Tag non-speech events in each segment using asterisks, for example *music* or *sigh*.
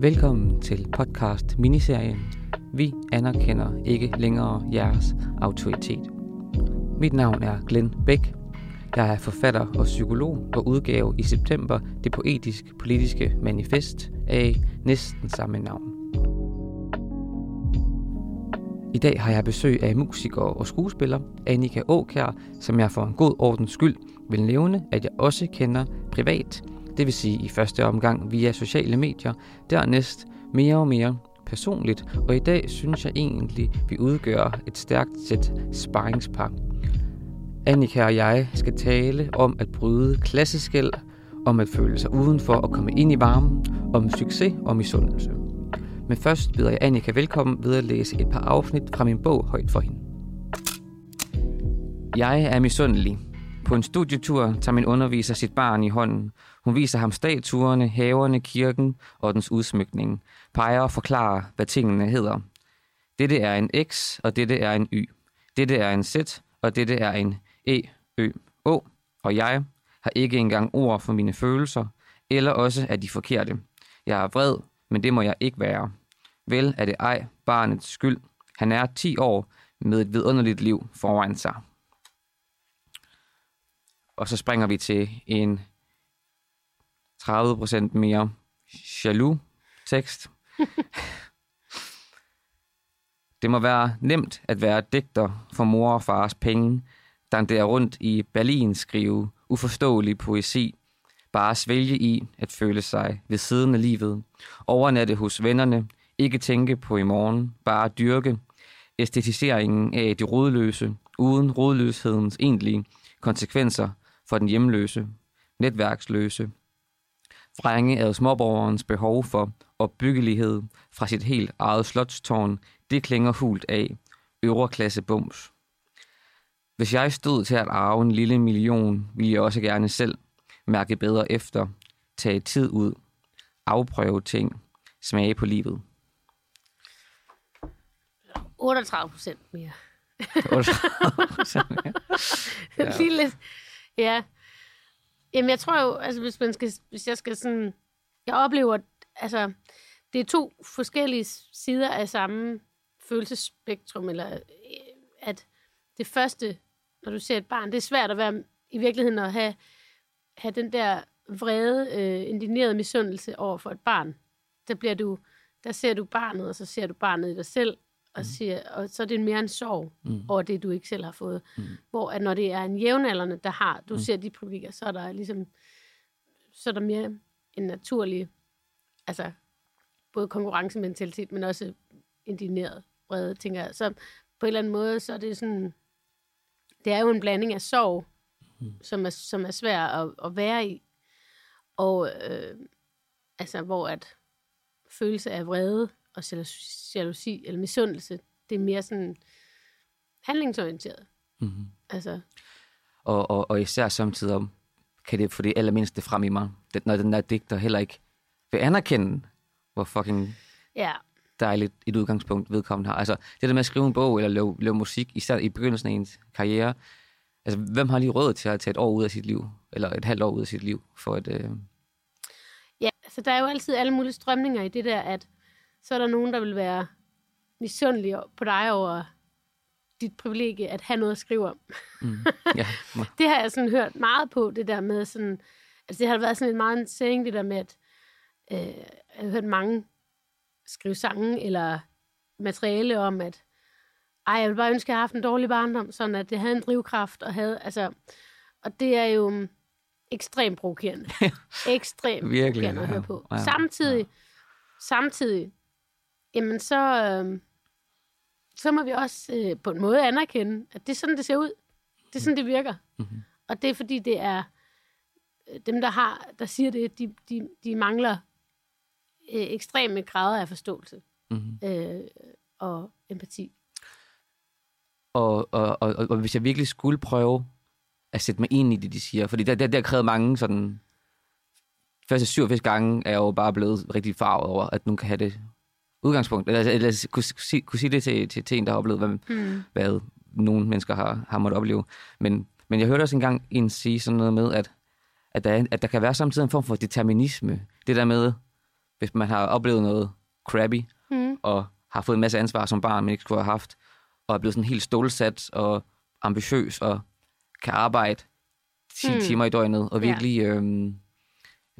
Velkommen til podcast miniserien Vi anerkender ikke længere jeres autoritet. Mit navn er Glenn Bæk. Jeg er forfatter og psykolog og udgav i september det poetisk-politiske manifest af næsten samme navn. I dag har jeg besøg af musiker og skuespiller Annika Åkær, som jeg for en god ordens skyld vil nævne, at jeg også kender privat, det vil sige i første omgang via sociale medier, dernæst mere og mere personligt, og i dag synes jeg egentlig, vi udgør et stærkt sæt sparringspar. Annika og jeg skal tale om at bryde klasseskæld, om at føle sig udenfor og komme ind i varmen, om succes og misundelse. Men først byder jeg Annika velkommen ved at læse et par afsnit fra min bog højt for hende. Jeg er misundelig. På en studietur tager min underviser sit barn i hånden. Hun viser ham statuerne, haverne, kirken og dens udsmykning. Peger og forklarer, hvad tingene hedder. Dette er en X, og dette er en Y. Dette er en Z, og dette er en E, Ø, Å. Og jeg har ikke engang ord for mine følelser, eller også er de forkerte. Jeg er vred, men det må jeg ikke være. Vel er det ej barnets skyld. Han er 10 år med et vidunderligt liv foran sig. Og så springer vi til en 30% mere jaloux tekst. *laughs* det må være nemt at være digter for mor og fars penge, der rundt i Berlin skrive uforståelig poesi, bare svælge i at føle sig ved siden af livet, overnatte hos vennerne, ikke tænke på i morgen, bare dyrke æstetiseringen af det rodløse, uden rodløshedens egentlige konsekvenser for den hjemløse, netværksløse, vrænge af småborgerens behov for opbyggelighed fra sit helt eget slotstårn, det klinger hult af, øvre klasse bums. Hvis jeg stod til at arve en lille million, ville jeg også gerne selv mærke bedre efter, tage tid ud, afprøve ting, smage på livet. 38 procent mere. 38 procent mere. Ja. *laughs* Lige lidt. Ja. Jamen, jeg tror jo, altså, hvis, man skal, hvis jeg skal sådan... Jeg oplever, altså, det er to forskellige sider af samme følelsespektrum, eller øh, at det første, når du ser et barn, det er svært at være i virkeligheden at have, have den der vrede, øh, indigneret misundelse over for et barn. Der bliver du, der ser du barnet, og så ser du barnet i dig selv, og, mm. siger, og så er det mere en sorg mm. over det, du ikke selv har fået. Mm. Hvor at når det er en jævnaldrende, der har, du mm. ser de privilegier, så er der ligesom, så er der mere en naturlig, altså både konkurrencementalitet, men også indineret vrede, tænker jeg. Så på en eller anden måde, så er det sådan, det er jo en blanding af sorg, mm. som, er, som er svær at, at være i, og øh, altså, hvor at følelse af vrede og jalousi eller misundelse, det er mere sådan handlingsorienteret. Mm-hmm. Altså. Og, og, og især samtidig om, kan det få det allermindste frem i mig, det, når den der digter heller ikke vil anerkende, hvor fucking ja. dejligt et udgangspunkt vedkommende har. Altså, det der med at skrive en bog eller lave, lave musik, især i begyndelsen af ens karriere, altså, hvem har lige råd til at tage et år ud af sit liv, eller et halvt år ud af sit liv, for at... Øh... Ja, altså der er jo altid alle mulige strømninger i det der, at så er der nogen, der vil være misundelige på dig over dit privilegie at have noget at skrive om. Mm. *laughs* Yeah. det har jeg sådan hørt meget på, det der med sådan, altså det har været sådan en meget en saying, det der med, at øh, jeg har hørt mange skrive sange eller materiale om, at ej, jeg vil bare ønske, at jeg havde haft en dårlig barndom, sådan at det havde en drivkraft, og havde, altså, og det er jo ekstremt provokerende. *laughs* ekstremt Virkelig, provokerende at høre på. Ja, samtidig, ja. samtidig, jamen så, øh, så må vi også øh, på en måde anerkende, at det er sådan, det ser ud. Det er sådan, det virker. Mm-hmm. Og det er fordi, det er øh, dem, der har, der siger det, de, de, de mangler øh, ekstreme grader af forståelse mm-hmm. øh, og empati. Og, og, og, og, og hvis jeg virkelig skulle prøve at sætte mig ind i det, de siger, fordi der, der, der har krævet mange sådan... Første 87 gange er jeg jo bare blevet rigtig farvet over, at nogen kan have det udgangspunkt, eller, eller kunne, sige, kunne sige det til, til, til en, der har oplevet, hvad, mm. hvad nogle mennesker har, har måttet opleve. Men, men jeg hørte også engang en sige sådan noget med, at, at, der, at der kan være samtidig en form for determinisme. Det der med, hvis man har oplevet noget crappy, Mm. og har fået en masse ansvar som barn, man ikke skulle have haft, og er blevet sådan helt stålsat og ambitiøs, og kan arbejde 10 Hmm. timer i døgnet, og virkelig... Øhm,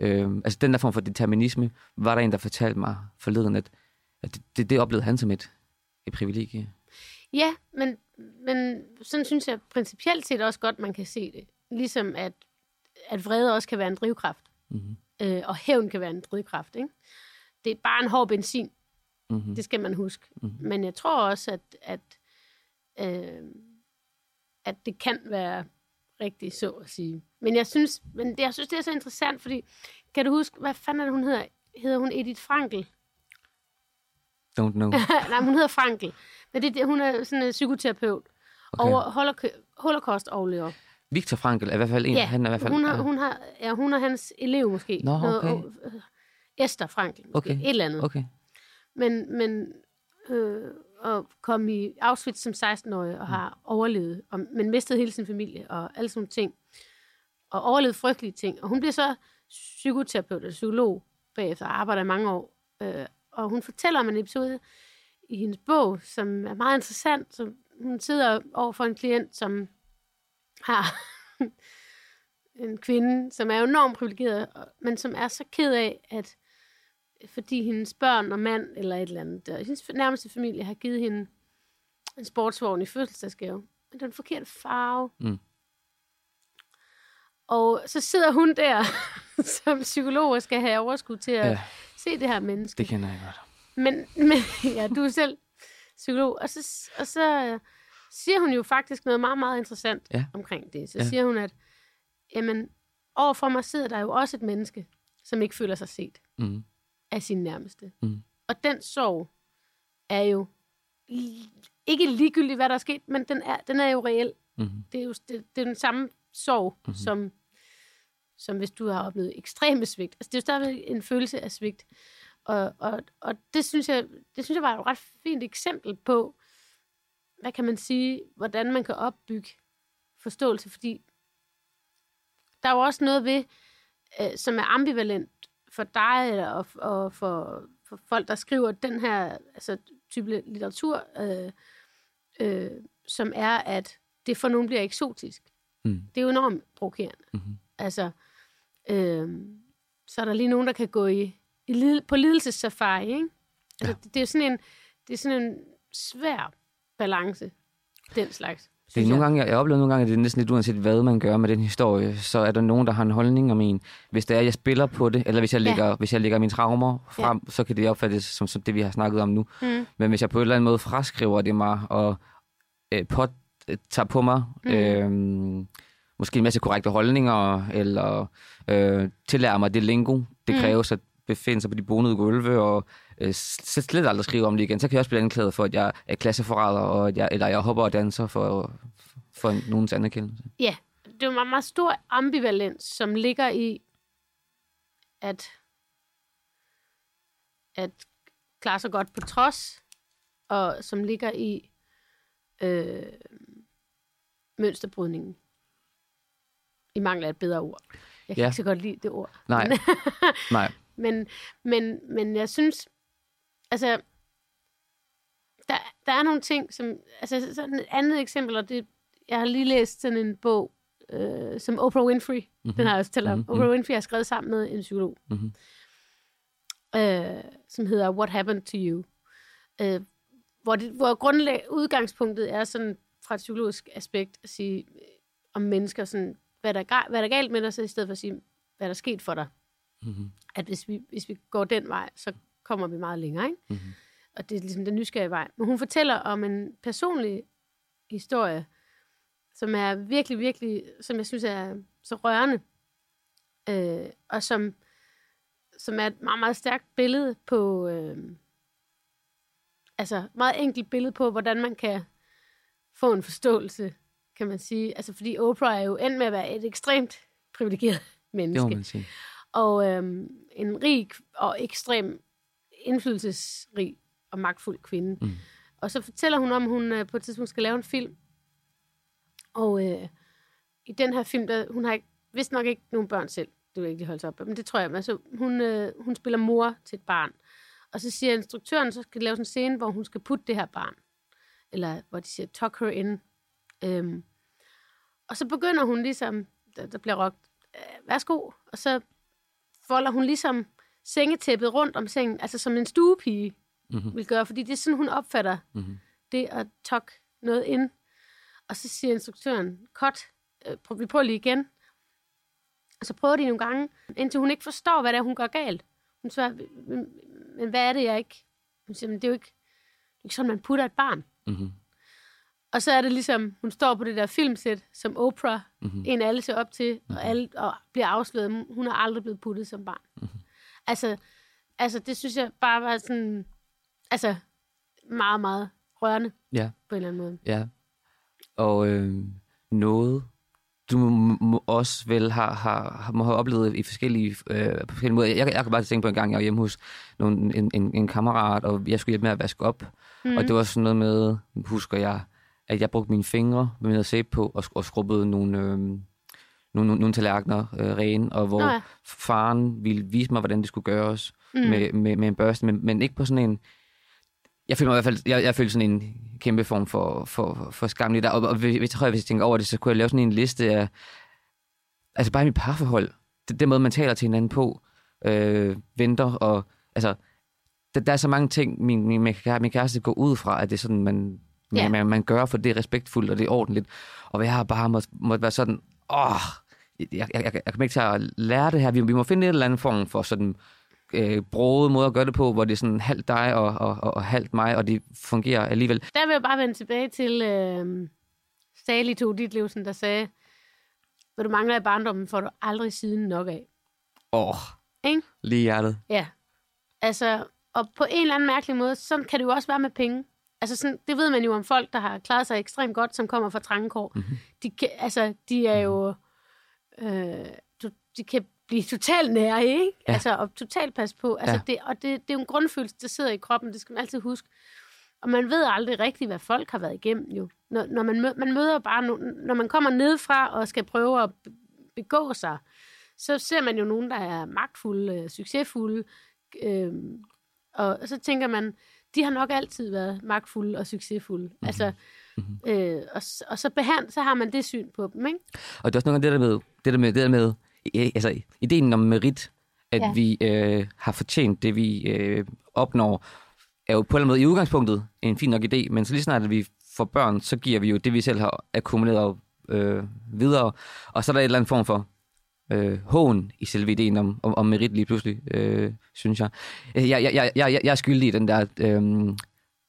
øhm, altså den der form for determinisme, var der en, der fortalte mig forleden, at det, det, det oplevede han som et, et privilegie. Ja, men, men sådan synes jeg principielt set også godt, man kan se det. Ligesom at, at vrede også kan være en drivkraft. Mm-hmm. Øh, og hævn kan være en drivkraft. Ikke? Det er bare en hård benzin. Mm-hmm. Det skal man huske. Mhm. Men jeg tror også, at, at, øh, at det kan være rigtigt, så at sige. Men jeg synes, men det, jeg synes, det er så interessant, fordi kan du huske, hvad fanden er det, hun hedder? Hedder hun Edith Frankel? Don't know. *laughs* Nej, hun hedder Frankel. Men det, det, hun er sådan en psykoterapeut. Okay. Over holoca- holocaust-overlever. Victor Frankl er i hvert fald en. Ja, han er i hvert fald, hun, har, ja. hun, har, ja, hun er hans elev måske. Nå, Noget- okay. øh, Esther Frankel, måske. Okay. Et eller andet. Okay. Men, men øh, og kom i Auschwitz som 16-årig og har overlevet, og, men mistet hele sin familie og alle sådan nogle ting. Og overlevet frygtelige ting. Og hun bliver så psykoterapeut eller psykolog bagefter og arbejder i mange år. Øh, og hun fortæller om en episode i hendes bog, som er meget interessant. Så hun sidder over for en klient, som har *laughs* en kvinde, som er enormt privilegeret, og- men som er så ked af, at fordi hendes børn og mand eller et eller andet, der, hendes nærmeste familie har givet hende en sportsvogn i fødselsdagsgave. Men den forkerte farve. Mm. Og så sidder hun der *laughs* som psykolog og skal have overskud til at ja. Se det her menneske. Det kender jeg godt. Men, *laughs* men ja, du er selv psykolog. Og så, og så øh, siger hun jo faktisk noget meget, meget interessant Ja. omkring det. Så Ja. siger hun, at jamen, overfor mig sidder der jo også et menneske, som ikke føler sig set Mm. af sin nærmeste. Mm. Og den sorg er jo ikke ligegyldigt, hvad der er sket, men den er, den er jo reel. Mm. Det er jo det, det er den samme sorg, mm-hmm. som, som hvis du har oplevet ekstreme svigt. Altså, det er jo stadigvæk en følelse af svigt. Og, og, og det, synes jeg, det synes jeg var et ret fint eksempel på, hvad kan man sige, hvordan man kan opbygge forståelse, fordi der er jo også noget ved, øh, som er ambivalent for dig eller, og, og for, for folk, der skriver den her altså, type litteratur, øh, øh, som er, at det for nogen bliver eksotisk. Mm. Det er jo enormt provokerende. Mhm. Altså, øh, så er der lige nogen, der kan gå i, i lid, på lidelsessafari, ikke? Altså, Ja. det, det, er sådan en, det er sådan en svær balance, den slags. Det er nogle gange, jeg, jeg oplever nogle gange, at det er næsten lidt uanset, hvad man gør med den historie, så er der nogen, der har en holdning om en. Hvis det er, at jeg spiller på det, eller hvis jeg Ja. lægger, hvis jeg lægger mine traumer frem, ja. så kan det opfattes som, som det, vi har snakket om nu. Mm. Men hvis jeg på en eller anden måde fraskriver det mig, og øh, pot, øh, tager på mig, mm. øh, måske en masse korrekte holdninger, eller øh, tillærer mig det lingo, det Mm. kræves at befinde sig på de bonede gulve, og øh, slet, aldrig skrive om det igen, så kan jeg også blive anklaget for, at jeg er klasseforræder, og at jeg, eller jeg hopper og danser for, for nogens anerkendelse. Ja, det er en meget stor ambivalens, som ligger i, at, at klare sig godt på trods, og som ligger i øh, mønsterbrydningen. I mangler et bedre ord. Jeg kan Ja. ikke så godt lide det ord. Nej, *laughs* nej. Men, men, men jeg synes, altså, der, der er nogle ting, som, altså sådan et andet eksempel, og det, jeg har lige læst sådan en bog, øh, som Oprah Winfrey, mm-hmm. den har jeg også talt om. Mhm, Oprah Winfrey har skrevet sammen med en psykolog, Mhm. øh, som hedder What Happened to You, øh, hvor, det, hvor grundlag, udgangspunktet er sådan fra et psykologisk aspekt at sige øh, om mennesker, sådan, hvad, der er, hvad der er galt med dig, så i stedet for at sige, hvad der er sket for dig Mm-hmm. at hvis vi, hvis vi går den vej, så kommer vi meget længere. Ikke? Mm-hmm. Og det er ligesom den nysgerrige vej. Men hun fortæller om en personlig historie, som er virkelig, virkelig, som jeg synes er så rørende. Øh, og som, som er et meget, meget stærkt billede på, øh, altså meget enkelt billede på, hvordan man kan få en forståelse, kan man sige. Altså fordi Oprah er jo endt med at være et ekstremt privilegeret *laughs* Det menneske må man sige. og øhm, en rig og ekstrem indflydelsesrig og magtfuld kvinde. Mm. Og så fortæller hun om, at hun øh, på et tidspunkt skal lave en film. Og øh, i den her film, der, hun har ikke, vist nok ikke nogen børn selv, det vil jeg ikke lige holde sig op, men det tror jeg. Altså, hun, øh, hun spiller mor til et barn. Og så siger instruktøren, så skal de lave sådan en scene, hvor hun skal putte det her barn. Eller hvor de siger, tuck her in. Øhm, og så begynder hun ligesom, der, der bliver råbt, øh, værsgo. Og så folder hun ligesom sengetæppet rundt om sengen, altså som en stuepige mm-hmm. vil gøre, fordi det er sådan, hun opfatter mm-hmm. det at tuck noget ind. Og så siger instruktøren, cut, øh, vi prøver lige igen. Og så prøver de nogle gange, indtil hun ikke forstår, hvad det er, hun gør galt. Hun siger, men hvad er det, jeg ikke... Hun siger, men det er jo ikke, det er ikke sådan, man putter et barn. Mm-hmm. Og så er det ligesom, hun står på det der filmsæt som Oprah, mm-hmm. en alle ser op til, mm-hmm. og, alle, og bliver afsløret. Hun har aldrig blevet puttet som barn. Mm-hmm. Altså, altså, det synes jeg bare var sådan, altså, meget, meget rørende ja. på en eller anden måde. Ja, og øh, noget, du må også vel har, har, må have oplevet i forskellige, øh, på forskellige måder. Jeg, jeg kan bare tænke på en gang, jeg var hjemme hos nogle, en, en, en kammerat, og jeg skulle hjælpe med at vaske op. Mm. Og det var sådan noget med, husker jeg, at jeg brugte mine fingre med noget sæbe på, og, og skrubbede nogle, øh, nogle, nogle, nogle tallerkener øh, rene, og hvor Nå ja. faren ville vise mig, hvordan det skulle gøres mm. med, med, med en børste, men, men ikke på sådan en... Jeg føler mig i hvert fald, jeg, jeg føler sådan en kæmpe form for, for, for skam lige der, og, og hvis, jeg, hvis jeg tænker over det, så kunne jeg lave sådan en liste af, altså bare mit parforhold, det, den måde, man taler til hinanden på, øh, venter, og altså, der, der er så mange ting, min, min, min kæreste går ud fra, at det er sådan, man, ja. man, man gør, for det er respektfuldt, og det er ordentligt. Og jeg har bare måtte, måtte være sådan, åh, jeg, jeg, jeg, jeg kommer ikke til at lære det her. Vi, vi må finde en eller anden form for sådan øh, broget måde at gøre det på, hvor det er sådan halvt dig og, og, og, og halvt mig, og det fungerer alligevel. Der vil jeg bare vende tilbage til øh, Sally to dit liv, der sagde, hvad du mangler i barndommen, får du aldrig siden nok af. Åh, oh, Ikke? lige hjertet. Ja. Altså, og på en eller anden mærkelig måde, sådan kan det jo også være med penge. Altså sådan, det ved man jo om folk, der har klaret sig ekstremt godt, som kommer fra trangekår. Mm-hmm. De, altså, de er jo... Øh, de kan blive totalt nære, ikke? Ja. Altså, og totalt passe på. Altså, ja. det, og det, det er jo en grundfølelse, der sidder i kroppen, det skal man altid huske. Og man ved aldrig rigtigt, hvad folk har været igennem, jo. Når, når man, møder, man møder bare, når man kommer nedfra og skal prøve at begå sig, så ser man jo nogen, der er magtfulde, succesfulde, øh, og så tænker man, de har nok altid været magtfulde og succesfulde. Mm-hmm. Altså, mm-hmm. Øh, og, og så, behand, så har man det syn på dem, ikke? Og det er også noget af det der med, det der med, det der med altså, ideen om merit, at ja. vi øh, har fortjent det, vi øh, opnår, er jo på en eller anden måde i udgangspunktet en fin nok idé, men så lige snart at vi får børn, så giver vi jo det, vi selv har akkumuleret øh, videre, og så er der et eller andet form for øh, hån i selve ideen om, om, om merit lige pludselig, øh, synes jeg. Jeg, jeg, jeg, jeg, jeg er skyldig i den der... Øh,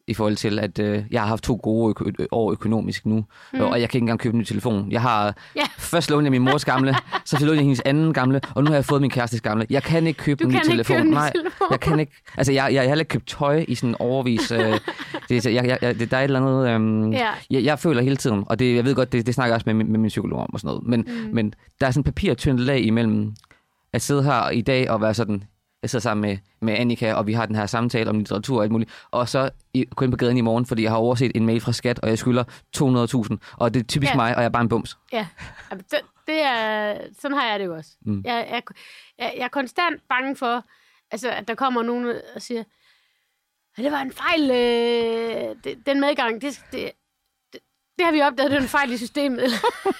i forhold til, at øh, jeg har haft to gode øko- år økonomisk nu, mm. og jeg kan ikke engang købe en ny telefon. Jeg har yeah. først lånt min mors gamle, *laughs* så lånte jeg hendes anden gamle, og nu har jeg fået min kærestes gamle. Jeg kan ikke købe du en ny telefon. Købe Nej, telefon. jeg kan ikke. Altså, jeg, jeg, jeg har heller ikke købt tøj i sådan en overvis. Øh, *laughs* det, jeg, jeg, det, der er et eller andet... Øh, yeah. jeg, jeg føler hele tiden, og det, jeg ved godt, det, det snakker jeg også med, med, min psykolog om og sådan noget, men, mm. men der er sådan papirtyndt lag imellem at sidde her i dag og være sådan, jeg sidder sammen med, med Annika, og vi har den her samtale om litteratur og alt muligt, og så gå ind på gaden i morgen, fordi jeg har overset en mail fra skat, og jeg skylder 200.000, og det er typisk ja. mig, og jeg er bare en bums. Ja, det, det er, sådan har jeg det jo også. Mm. Jeg, jeg, jeg, jeg er konstant bange for, altså, at der kommer nogen og siger, det var en fejl, øh, det, den medgang, det, det, det har vi opdaget, det er en fejl i systemet.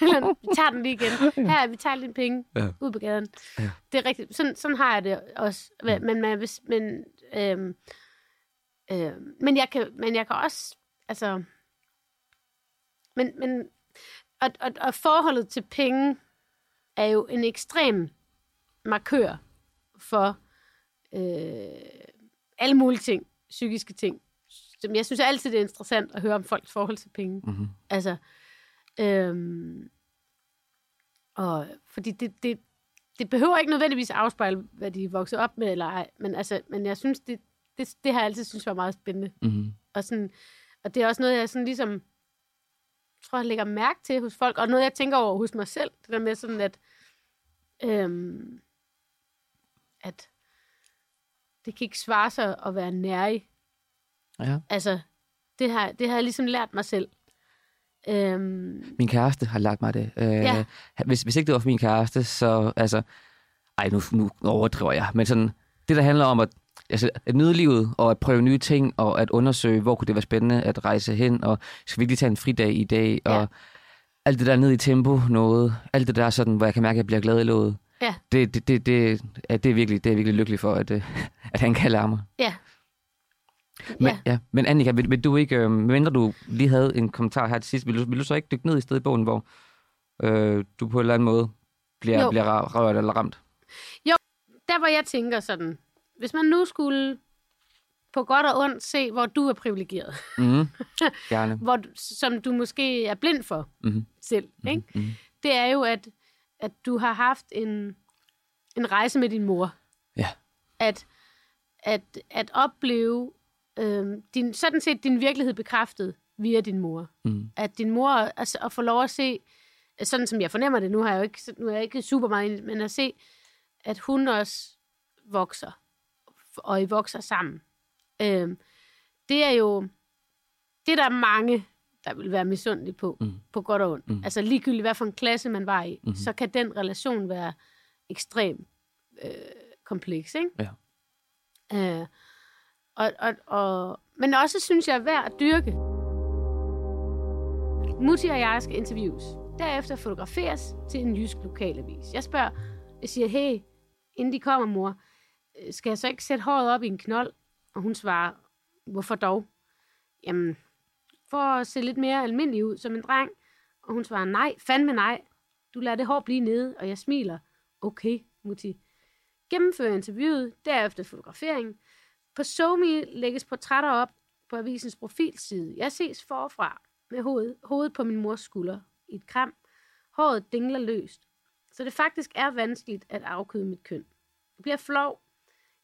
Eller, vi tager den lige igen. Her, vi tager lidt penge ja. ud på gaden. Ja. Det er rigtigt. Sådan, sådan har jeg det også. Men, men, men, hvis, men, øhm, øhm, men, jeg kan, men jeg kan også... Altså, men, men og, og, og forholdet til penge er jo en ekstrem markør for øh, alle mulige ting, psykiske ting som jeg synes altid, det er interessant at høre om folks forhold til penge. Mm-hmm. Altså, øhm, og fordi det, det, det behøver ikke nødvendigvis afspejle, hvad de vokser op med, eller ej, men, altså, men jeg synes, det, det, det har jeg altid synes var meget spændende. Mm-hmm. Og, sådan, og det er også noget, jeg sådan ligesom, tror, jeg lægger mærke til hos folk, og noget, jeg tænker over hos mig selv, det der med sådan, at, øhm, at det kan ikke svare sig at være nærig Ja. Altså, det har, det har jeg ligesom lært mig selv. Øhm... Min kæreste har lært mig det. Øh, ja. hvis, hvis ikke det var for min kæreste, så altså, ej, nu, nu overdriver jeg, men sådan, det der handler om at, altså, at nyde livet, og at prøve nye ting, og at undersøge, hvor kunne det være spændende at rejse hen, og skal vi ikke lige tage en fridag i dag, og Ja. alt det der ned i tempo, noget, alt det der sådan, hvor jeg kan mærke, at jeg bliver glad i låget. Ja. Det, det, det, det, ja, det, er virkelig, det er virkelig lykkelig for, at, øh, *laughs* at han kan lære mig. Ja. Men, ja. ja. men Annika, vil, vil du ikke, øh, mindre du lige havde en kommentar her til sidst, vil du, vil du så ikke dykke ned i stedet i bogen, hvor øh, du på en eller anden måde bliver, Jo. bliver rørt eller ramt? Der, hvor jeg tænker sådan, hvis man nu skulle på godt og ondt se, hvor du er privilegeret, Mm. *laughs* Gerne. hvor, som du måske er blind for Mm-hmm. selv, ikke? Mm-hmm. det er jo, at, at du har haft en, en rejse med din mor. Ja. At, at, at opleve øh, din, sådan set din virkelighed bekræftet via din mor. Mm. At din mor, altså at få lov at se, sådan som jeg fornemmer det, nu har jeg jo ikke, nu er jeg ikke super meget, men at se, at hun også vokser, og I vokser sammen. Øh, det er jo, det er der mange, der vil være misundelige på, Mm. på godt og ondt. Mm. Altså ligegyldigt, hvad for en klasse man var i, Mhm. så kan den relation være ekstrem øh, kompleks, ikke? Ja. Øh, og, og, og, men også synes jeg er værd at dyrke. Mutti og jeg skal interviews. Derefter fotograferes til en jysk lokalavis. Jeg spørger, jeg siger, hey, inden de kommer, mor, øh, skal jeg så ikke sætte håret op i en knold? Og hun svarer, hvorfor dog? Jamen, for at se lidt mere almindelig ud som en dreng. Og hun svarer, nej, fandme nej. Du lader det hår blive nede, og jeg smiler. Okay, Mutti. Gennemfører interviewet, derefter fotograferingen, på SoMe lægges portrætter op på avisens profilside. Jeg ses forfra med hovedet, hovedet på min mors skulder i et kram. Håret dingler løst. Så det faktisk er vanskeligt at afkøde mit køn. Jeg bliver flov.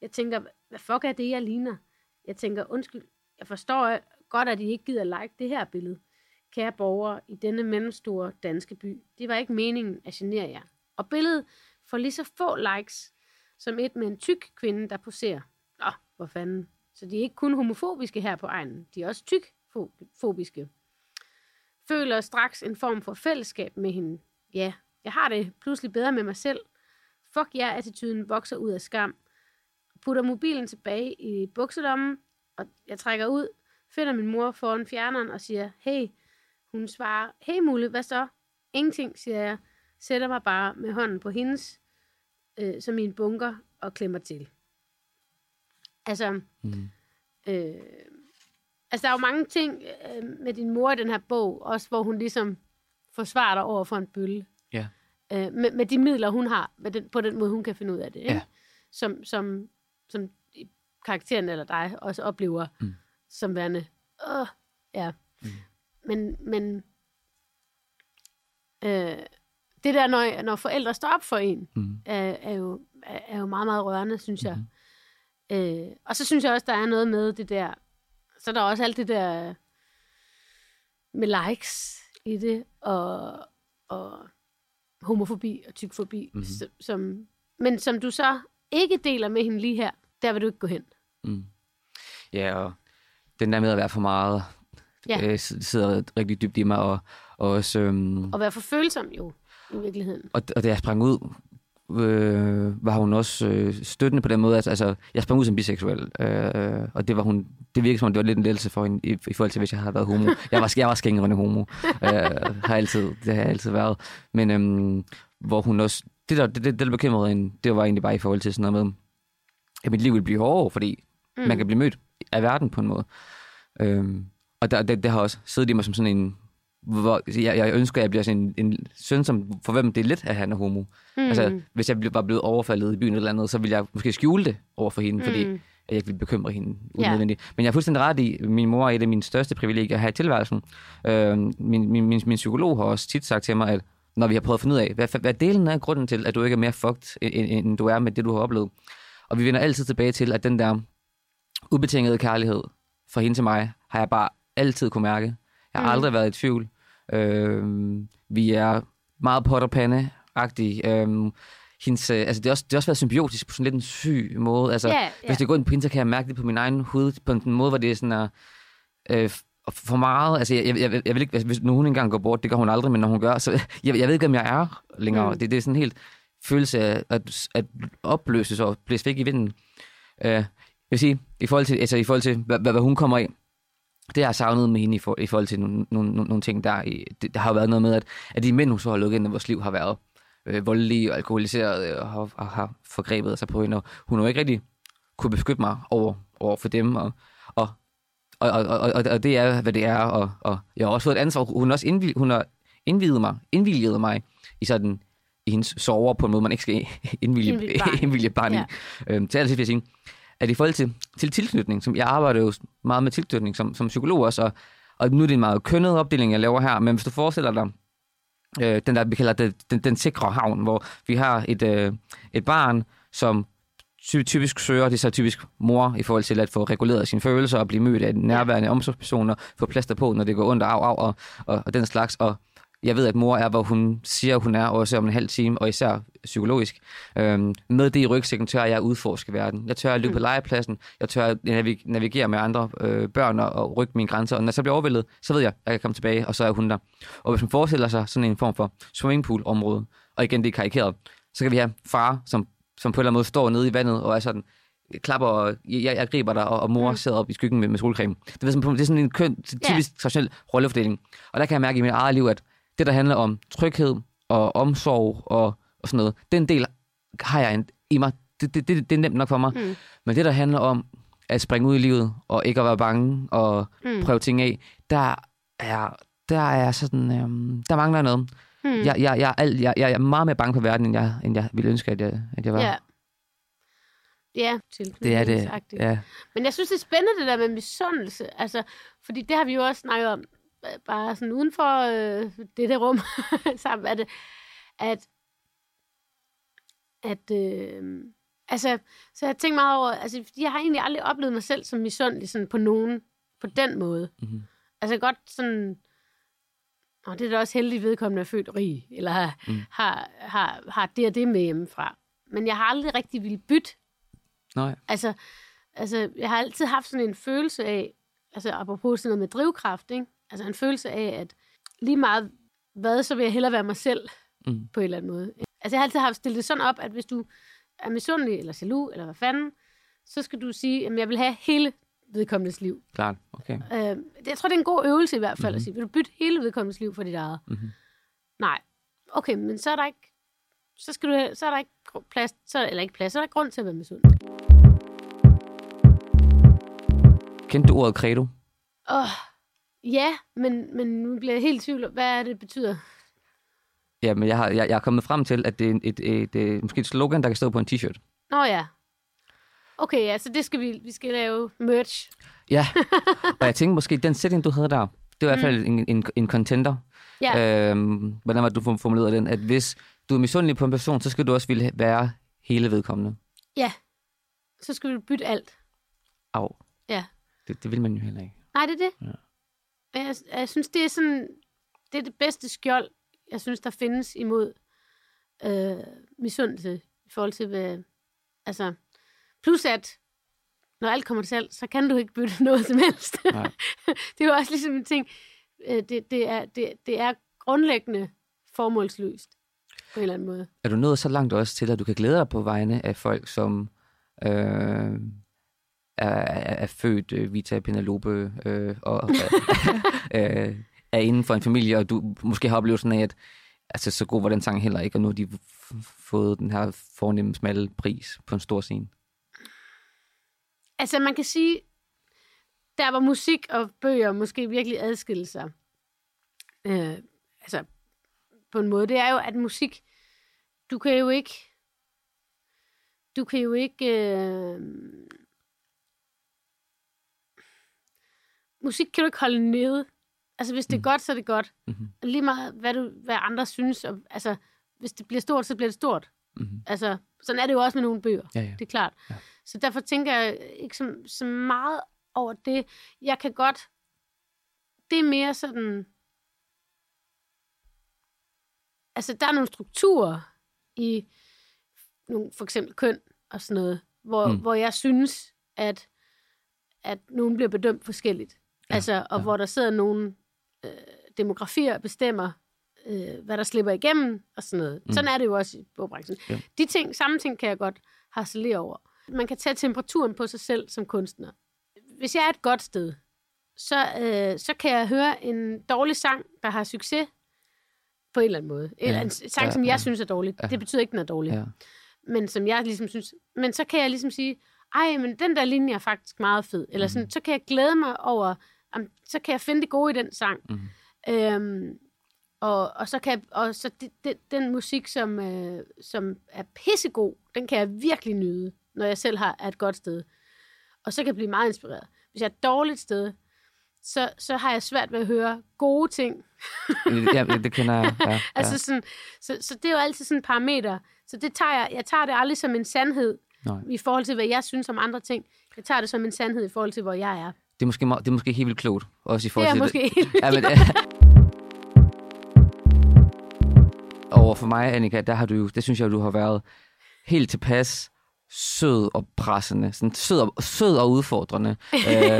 Jeg tænker, hvad fuck er det, jeg ligner? Jeg tænker, undskyld, jeg forstår godt, at I ikke gider like det her billede. Kære borgere i denne mellemstore danske by. Det var ikke meningen at genere jer. Og billedet får lige så få likes, som et med en tyk kvinde, der poserer. Nå, hvor fanden. Så de er ikke kun homofobiske her på egnen. De er også tykfobiske. Føler straks en form for fællesskab med hende. Ja, jeg har det pludselig bedre med mig selv. Fuck jer-attituden vokser ud af skam. Putter mobilen tilbage i bukselommen, og jeg trækker ud, finder min mor foran fjerneren og siger, hey, hun svarer, hey Mulle, hvad så? Ingenting, siger jeg. Sætter mig bare med hånden på hendes, øh, som i en bunker, og klemmer til. Altså, Mm. øh, altså der er jo mange ting øh, med din mor i den her bog, også hvor hun ligesom forsvarer dig over for en bølle. Ja. Øh, med, med de midler, hun har, med den, på den måde, hun kan finde ud af det. Ikke? Ja. Som, som, som karakteren eller dig også oplever Mm. som værende, åh, ja. Mm. Men, men øh, det der, når, når forældre står op for en, Mm. er, er, jo, er, er jo meget, meget rørende, synes jeg. Øh, og så synes jeg også, der er noget med det der, så er der også alt det der med likes i det, og, og homofobi og tykfobi, Mhm. mm-hmm. som, men som du så ikke deler med hende lige her, der vil du ikke gå hen. Mm. Ja, og den der med at være for meget, Ja. øh, sidder rigtig dybt i mig, og, og også... Øhm, Og være for følsom jo, i virkeligheden. Og, og da jeg sprang ud, øh, var hun også øh, støttende på den måde. Altså, altså, jeg sprang ud som biseksuel, øh, og det var hun. Det virkede som om, det var lidt en lettelse for hende, i, i forhold til, hvis jeg havde været homo. Jeg var, jeg var skængerende homo. Øh, har altid, det har jeg altid været. Men øhm, hvor hun også... Det, der, det, det, der bekymrede hende, det var egentlig bare i forhold til sådan noget med, at mit liv ville blive hårdere, fordi mm. man kan blive mødt af verden på en måde. Øhm, og der, det, det har også siddet i mig som sådan en... Hvor, jeg, jeg ønsker, at jeg bliver sådan en, en søn, som, for hvem det er lidt, at han er homo. Mm. Altså, hvis jeg var blevet overfaldet i byen eller andet, så ville jeg måske skjule det over for hende, fordi Mm. at jeg ikke ville bekymre hende unødvendigt. Men jeg er fuldstændig ret i, at min mor er et af mine største privilegier her i tilværelsen. Øh, min, min, min, min psykolog har også tit sagt til mig, at når vi har prøvet at finde ud af, hvad, hvad delen er grunden til, at du ikke er mere fucked, end, end du er med det, du har oplevet. Og vi vender altid tilbage til, at den der ubetingede kærlighed fra hende til mig, har jeg bare altid kunne mærke. Jeg har Mm. aldrig været i tvivl. Øh, vi er meget pot og pande-agtige. Øh, hendes, øh, altså det, har også, det har også været symbiotisk på sådan lidt en syg måde. Altså, Ja, ja. Hvis det går ind på hende, så kan jeg mærke det på min egen hud, på en måde, hvor det er sådan er, øh, for meget. Altså, jeg, jeg, jeg, jeg vil ikke, hvis nu hun engang går bort, det gør hun aldrig, men når hun gør, så *laughs* jeg, jeg ved ikke, om jeg er længere. Mm. Det, det er sådan helt følelse af at, at opløses og blæse væk i vinden. Øh, jeg vil sige, i forhold til, altså i forhold til hvad, hvad, hvad hun kommer af, det har jeg savnet med hende i, for, i forhold til nogle, nogle, nogle, ting, der, i, det, der har været noget med, at, at de mænd, hun så har lukket ind i vores liv, har været øh, voldelige og alkoholiserede og har, og har forgrebet sig på hende, og hun har jo ikke rigtig kunne beskytte mig over, over for dem, og, og, og, og, og, og det er, hvad det er, og, og jeg har også fået et ansvar. Hun har også indvild, hun har indvidet mig, indvilget mig i sådan i hendes sover på en måde, man ikke skal *laughs* indvilge, Indvilge barn. indvilge barn i. Ja. Øhm, til allersidst vil jeg sige, at i forhold til, til tilknytning, som jeg arbejder jo meget med tilknytning som, som psykolog også, og, og nu er det en meget kønnet opdeling, jeg laver her, men hvis du forestiller dig, øh, den der, vi kalder det, den, den sikre havn, hvor vi har et, øh, et barn, som typisk søger, det er så typisk mor, i forhold til at få reguleret sine følelser og blive mødt af nærværende omsorgspersoner, få plaster på, når det går ondt og af, af og, og, og den slags, og jeg ved, at mor er, hvor hun siger, hun er, også om en halv time, og især psykologisk. Øhm, med det i rygsækken tør jeg udforske verden. Jeg tør at løbe på legepladsen. Jeg tør at navig- navigere med andre øh, børn og, og rykke mine grænser. Og når jeg så bliver overvældet, så ved jeg, at jeg kan komme tilbage, og så er hun der. Og hvis man forestiller sig sådan en form for swimmingpool-område, og igen, det er karikeret, så kan vi have far, som, som på en eller anden måde står nede i vandet, og er sådan, klapper, og jeg, jeg griber dig, og, og mor Mm. mm. sidder op i skyggen med, med solcreme. Det er, sådan, det er sådan en køn, typisk Ja. traditionel rollefordeling. Og der kan jeg mærke i mit eget liv, at det, der handler om tryghed og omsorg og, og sådan noget, den del har jeg en, i mig. Det, det, det, det er nemt nok for mig. Mm. Men det, der handler om at springe ud i livet og ikke at være bange og Mm. prøve ting af, der er, der er sådan, øhm, der mangler noget. Mm. Jeg, jeg, jeg, er jeg, jeg er meget mere bange på verden, end jeg, end jeg ville ønske, at jeg, at jeg var. Ja. Ja, Det er det. Ja. Men jeg synes, det er spændende, det der med misundelse. Altså, fordi det har vi jo også snakket om, bare sådan uden for øh, det der rum *laughs* sammen, at, at, at øh, altså, så jeg tænker meget over, altså, fordi jeg har egentlig aldrig oplevet mig selv som misundelig sådan på nogen, på den måde. Mhm. Altså godt sådan, og det er da også heldigt vedkommende er født rig, eller har, mm. har, har, har det og det med hjemmefra. Men jeg har aldrig rigtig ville bytte Nej. Altså, altså, jeg har altid haft sådan en følelse af, altså apropos sådan noget med drivkraft, ikke? Altså en følelse af, at lige meget hvad, så vil jeg hellere være mig selv Mm. på en eller anden måde. Altså jeg har altid haft stillet det sådan op, at hvis du er misundelig eller jaloux, eller hvad fanden, så skal du sige, at jeg vil have hele vedkommendes liv. Klart. Okay. Øh, jeg tror, det er en god øvelse i hvert fald mm-hmm. Mhm. at sige, vil du bytte hele vedkommendes liv for dit eget? Mhm. Nej. Okay, men så er der ikke, så skal du, så er der ikke plads, så, eller ikke plads, så er der grund til at være misundelig. Kendte du ordet credo? Åh, oh, ja, men, men nu bliver jeg helt i tvivl om, hvad er det, betyder. Ja, men jeg har, jeg, jeg er kommet frem til, at det er et, et, et, et, måske et slogan, der kan stå på en t-shirt. Nå ja. Okay, ja, så det skal vi, vi skal lave merch. Ja, *laughs* og jeg tænkte måske, den sætning, du havde der, det var i hvert fald en, en, en contender. Ja, Øhm, hvordan var det, du formulerede den? At hvis du er misundelig på en person, så skal du også ville være hele vedkommende. ja. Så skal vi bytte alt. Au. Ja. Det, det vil man jo heller ikke. Nej, det er det. Ja. Jeg, jeg synes, det er sådan, det er det bedste skjold, jeg synes, der findes imod øh, misundelse i forhold til, hvad, altså, plus at, når alt kommer til alt, så kan du ikke bytte *laughs* noget som helst. Nej. *laughs* det er jo også ligesom en ting, øh, det, det, er, det, det er grundlæggende formålsløst på en eller anden måde. Er du nået så langt også til, at du kan glæde dig på vegne af folk, som øh, er, er, er født øh, Vita Penelope øh, og *laughs* øh, er inden for en familie, og du måske har oplevet sådan af, at altså, så god var den sang heller ikke, og nu har de fået den her fornemme smalle pris på en stor scene. Altså, man kan sige, der var musik og bøger måske virkelig adskilte sig, øh, altså på en måde, det er jo, at musik, du kan jo ikke, du kan jo ikke, øh, musik kan du ikke holde nede. Altså, hvis det er Mm. godt, så er det godt. Mm-hmm. Og lige meget, hvad, du, hvad andre synes. Og, altså, hvis det bliver stort, så bliver det stort. Mm-hmm. Altså, sådan er det jo også med nogle bøger. Ja, ja. Det er klart. Ja. Så derfor tænker jeg ikke så, så meget over det. Jeg kan godt... Det er mere sådan... Altså, der er nogle strukturer i nogle, for eksempel køn og sådan noget, hvor, mm. hvor jeg synes, at, at nogen bliver bedømt forskelligt. Altså, og ja. hvor der sidder nogle øh, demografier og bestemmer øh, hvad der slipper igennem og sådan noget. Mm. Sådan er det jo også i bogbranchen. Ja. De ting, samme ting kan jeg godt harcelere over. Man kan tage temperaturen på sig selv som kunstner. Hvis jeg er et godt sted, så, øh, så kan jeg høre en dårlig sang, der har succes på en eller anden måde. En, Ja. en sang, Ja, som jeg ja. synes er dårlig. Ja. Det betyder ikke, den er dårlig. Ja. Men som jeg ligesom synes... Men så kan jeg ligesom sige, ej, men den der linje er faktisk meget fed. Eller sådan, så kan jeg glæde mig over, om, så kan jeg finde det gode i den sang. Mhm. Øhm, og, og så kan og så det, det, den musik, som, øh, som er pissegod, den kan jeg virkelig nyde, når jeg selv har er et godt sted. Og så kan jeg blive meget inspireret. Hvis jeg er et dårligt sted, så, så har jeg svært ved at høre gode ting. ja, det kender jeg. Ja, *laughs* Altså ja. sådan, så, så det er jo altid sådan en parameter. Så det tager jeg, jeg tager det aldrig som en sandhed Nej. i forhold til, hvad jeg synes om andre ting. Jeg tager det som en sandhed i forhold til, hvor jeg er. Det er måske, meget- det er måske helt vildt klogt. Også i Det forhold er til måske helt Ja, men, *laughs* over for mig, Annika, der har du det synes jeg, du har været helt tilpas sød og pressende. Sådan sød og, sød og udfordrende. *laughs* Øh,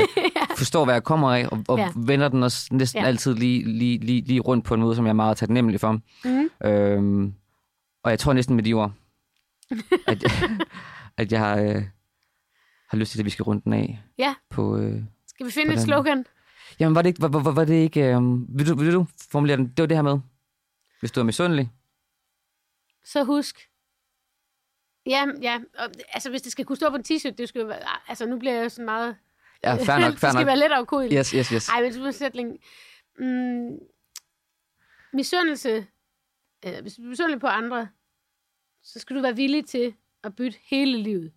forstår, hvad jeg kommer af, og, og Ja. ja. vender den også næsten Ja. ja. altid lige, lige, lige, lige rundt på en måde, som jeg er meget taknemmelig for. Mhm. Øhm, og jeg tror næsten med de ord, at, *laughs* at jeg har, øh, har lyst til, at vi skal runde den af. Ja. På, øh, Skal vi finde et Hvordan- slogan? Jamen, var det ikke, var, var, var det ikke øh, vil, du, vil du formulere den? Det var det her med, hvis du er misundelig. Så husk. Ja, ja. Og, altså, hvis det skal kunne stå på en t-shirt, det skal jo være... Altså, nu bliver jeg jo sådan meget... Ja, fair *laughs* nok, det fair skal nok. være let afkodeligt. Yes, yes, yes. Ej, men udsætning. Mm, misundelse. Øh, hvis du er misundelig på andre, så skal du være villig til at bytte hele livet.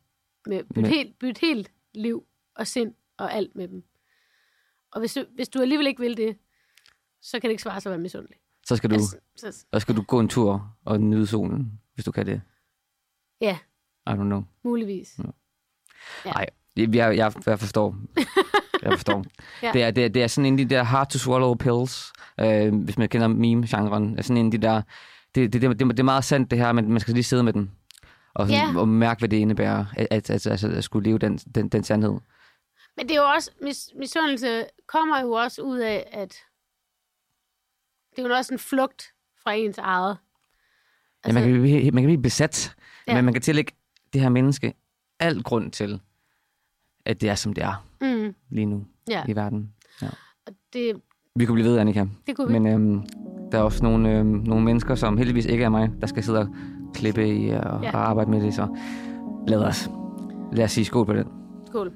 Med, bytte, Med- helt, bytte helt liv og sind og alt med dem. Og hvis du, hvis du alligevel ikke vil det, så kan det ikke svare sig at være misundelig. Så skal du, Altså, så, så skal du gå en tur og nyde solen, hvis du kan det. ja, I don't know. muligvis. Ja. Nej, jeg, jeg, jeg, jeg forstår. Jeg forstår. Ja. *laughs* ja. det, er, det, er, det er sådan en af de der hard to swallow pills, øh, hvis man kender meme-genren. Er sådan en af de der, det, det, det, det, det er meget sandt det her, men man skal lige sidde med den. Og, sådan, Ja. og mærke, hvad det indebærer, at, at, at, at, at skulle leve den, den, den sandhed. Men det er jo også, mis, misundelse kommer jo også ud af, at det er jo også en flugt fra ens eget. Altså, ja, man, kan blive, man kan blive besat, Ja. ja. men man kan tillægge det her menneske al grund til, at det er, som det er Mm, lige nu ja, i verden. og det, Vi kunne blive ved, Annika. det kunne vi. Men øhm, der er også nogle, øhm, nogle mennesker, som heldigvis ikke er mig, der skal sidde og klippe i og, Ja. ja. og arbejde med det. Så lad os, lad os sige skål på den. Skål.